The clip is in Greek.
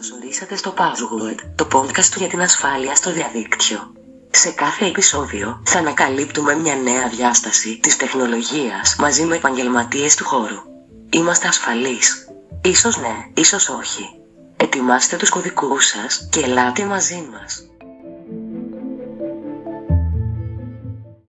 Καλώς ορίσατε στο Password, το podcast για την ασφάλεια στο διαδίκτυο. Σε κάθε επεισόδιο θα ανακαλύπτουμε μια νέα διάσταση της τεχνολογίας μαζί με επαγγελματίες του χώρου. Είμαστε ασφαλείς. Ίσως ναι, ίσως όχι. Ετοιμάστε τους κωδικούς σας και ελάτε μαζί μας.